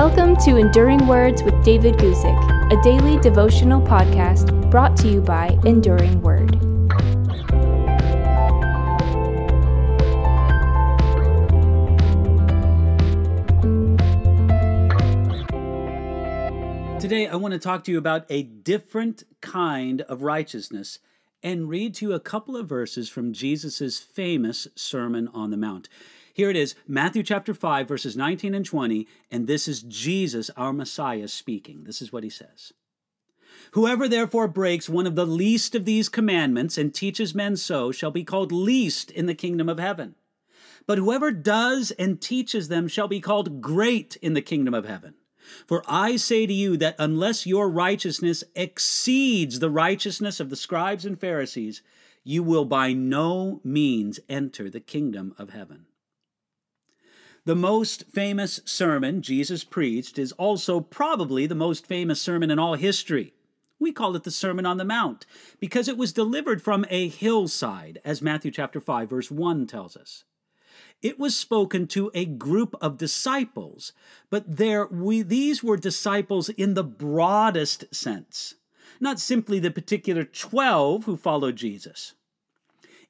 Welcome to Enduring Words with David Guzik, a daily devotional podcast brought to you by Enduring Word. Today, I want to talk to you about a different kind of righteousness and read to you a couple of verses from Jesus' famous Sermon on the Mount. Here it is, Matthew chapter 5, verses 19 and 20, and this is Jesus, our Messiah, speaking. This is what he says. Whoever therefore breaks one of the least of these commandments and teaches men so shall be called least in the kingdom of heaven. But whoever does and teaches them shall be called great in the kingdom of heaven. For I say to you that unless your righteousness exceeds the righteousness of the scribes and Pharisees, you will by no means enter the kingdom of heaven. The most famous sermon Jesus preached is also probably the most famous sermon in all history. We call it the Sermon on the Mount because it was delivered from a hillside, as Matthew chapter 5 verse 1 tells us. It was spoken to a group of disciples, but there we, these were disciples in the broadest sense, not simply the particular 12 who followed Jesus.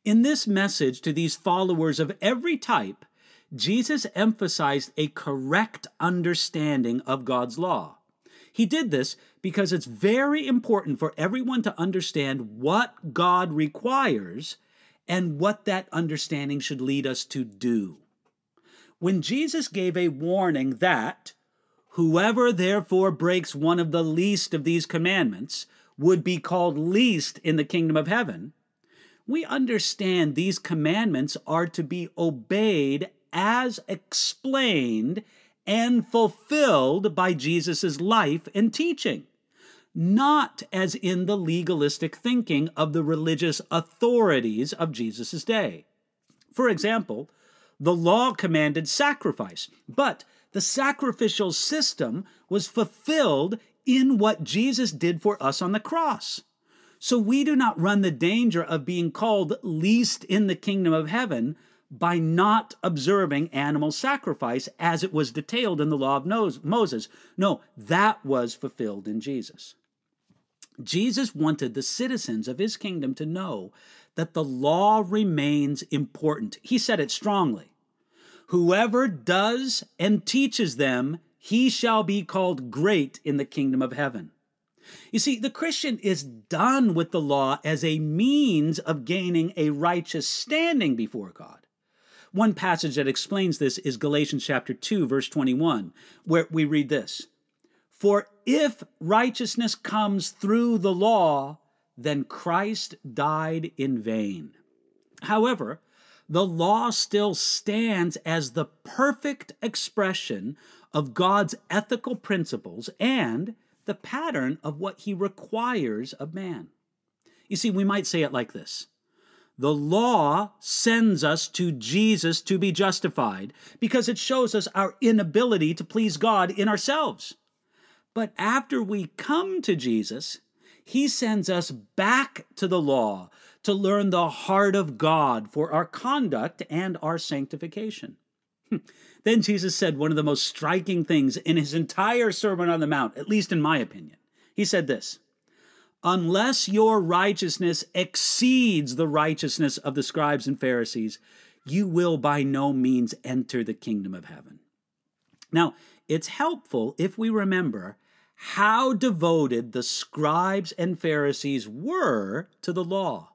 In this message to these followers of every type, Jesus emphasized a correct understanding of God's law. He did this because it's very important for everyone to understand what God requires and what that understanding should lead us to do. When Jesus gave a warning that whoever therefore breaks one of the least of these commandments would be called least in the kingdom of heaven, we understand these commandments are to be obeyed as explained and fulfilled by Jesus' life and teaching, not as in the legalistic thinking of the religious authorities of Jesus' day. For example, the law commanded sacrifice, but the sacrificial system was fulfilled in what Jesus did for us on the cross. So we do not run the danger of being called least in the kingdom of heaven by not observing animal sacrifice as it was detailed in the law of Moses. No, that was fulfilled in Jesus. Jesus wanted the citizens of his kingdom to know that the law remains important. He said it strongly. Whoever does and teaches them, he shall be called great in the kingdom of heaven. You see, the Christian is done with the law as a means of gaining a righteous standing before God. One passage that explains this is Galatians chapter 2 verse 21, where we read this. For if righteousness comes through the law, then Christ died in vain. However, the law still stands as the perfect expression of God's ethical principles and the pattern of what he requires of man. You see, we might say it like this the law sends us to Jesus to be justified because it shows us our inability to please God in ourselves. But after we come to Jesus, he sends us back to the law to learn the heart of God for our conduct and our sanctification. then Jesus said one of the most striking things in his entire Sermon on the Mount, at least in my opinion. He said this unless your righteousness exceeds the righteousness of the scribes and Pharisees, you will by no means enter the kingdom of heaven. Now, it's helpful if we remember how devoted the scribes and Pharisees were to the law.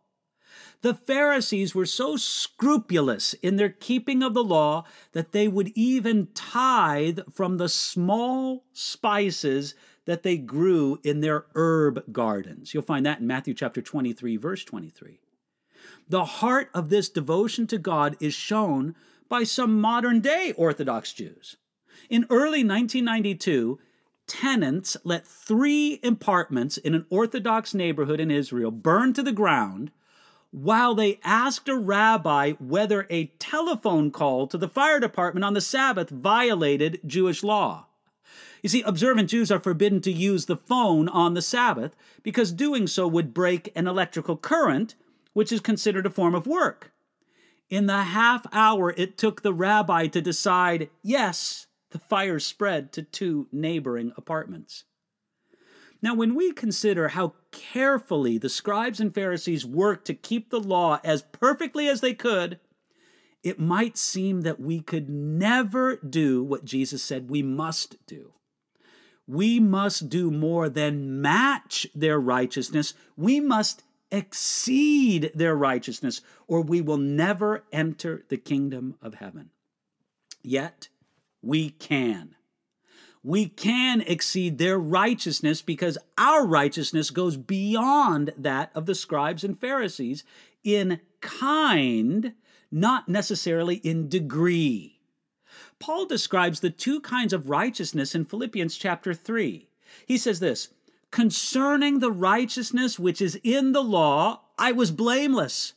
The Pharisees were so scrupulous in their keeping of the law that they would even tithe from the small spices that they grew in their herb gardens. You'll find that in Matthew chapter 23, verse 23. The heart of this devotion to God is shown by some modern day Orthodox Jews. In early 1992, tenants let three apartments in an Orthodox neighborhood in Israel burn to the ground while they asked a rabbi whether a telephone call to the fire department on the Sabbath violated Jewish law. You see, observant Jews are forbidden to use the phone on the Sabbath because doing so would break an electrical current, which is considered a form of work. In the half hour it took the rabbi to decide yes, the fire spread to two neighboring apartments. Now, when we consider how carefully the scribes and Pharisees worked to keep the law as perfectly as they could, it might seem that we could never do what Jesus said we must do. We must do more than match their righteousness. We must exceed their righteousness, or we will never enter the kingdom of heaven. Yet, we can. We can exceed their righteousness because our righteousness goes beyond that of the scribes and Pharisees in kind, not necessarily in degree. Paul describes the two kinds of righteousness in Philippians chapter 3. He says this Concerning the righteousness which is in the law, I was blameless.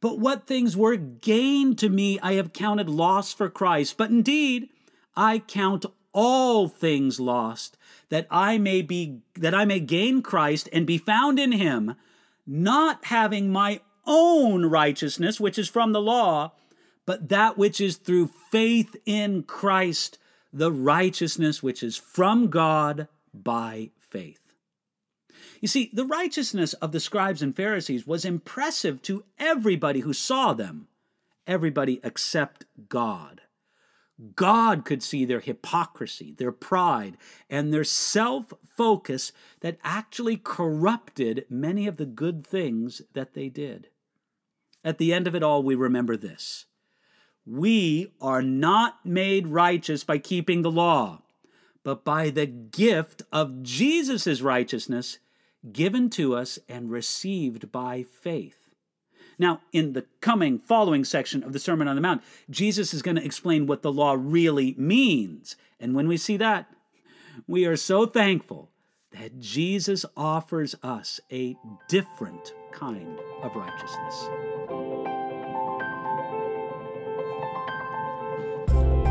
But what things were gain to me, I have counted loss for Christ. But indeed, I count all things lost, that I may be that I may gain Christ and be found in him, not having my own righteousness, which is from the law, but that which is through faith in Christ, the righteousness which is from God by faith. You see, the righteousness of the scribes and Pharisees was impressive to everybody who saw them, everybody except God. God could see their hypocrisy, their pride, and their self focus that actually corrupted many of the good things that they did. At the end of it all, we remember this We are not made righteous by keeping the law, but by the gift of Jesus' righteousness given to us and received by faith. Now, in the coming following section of the Sermon on the Mount, Jesus is going to explain what the law really means. And when we see that, we are so thankful that Jesus offers us a different kind of righteousness.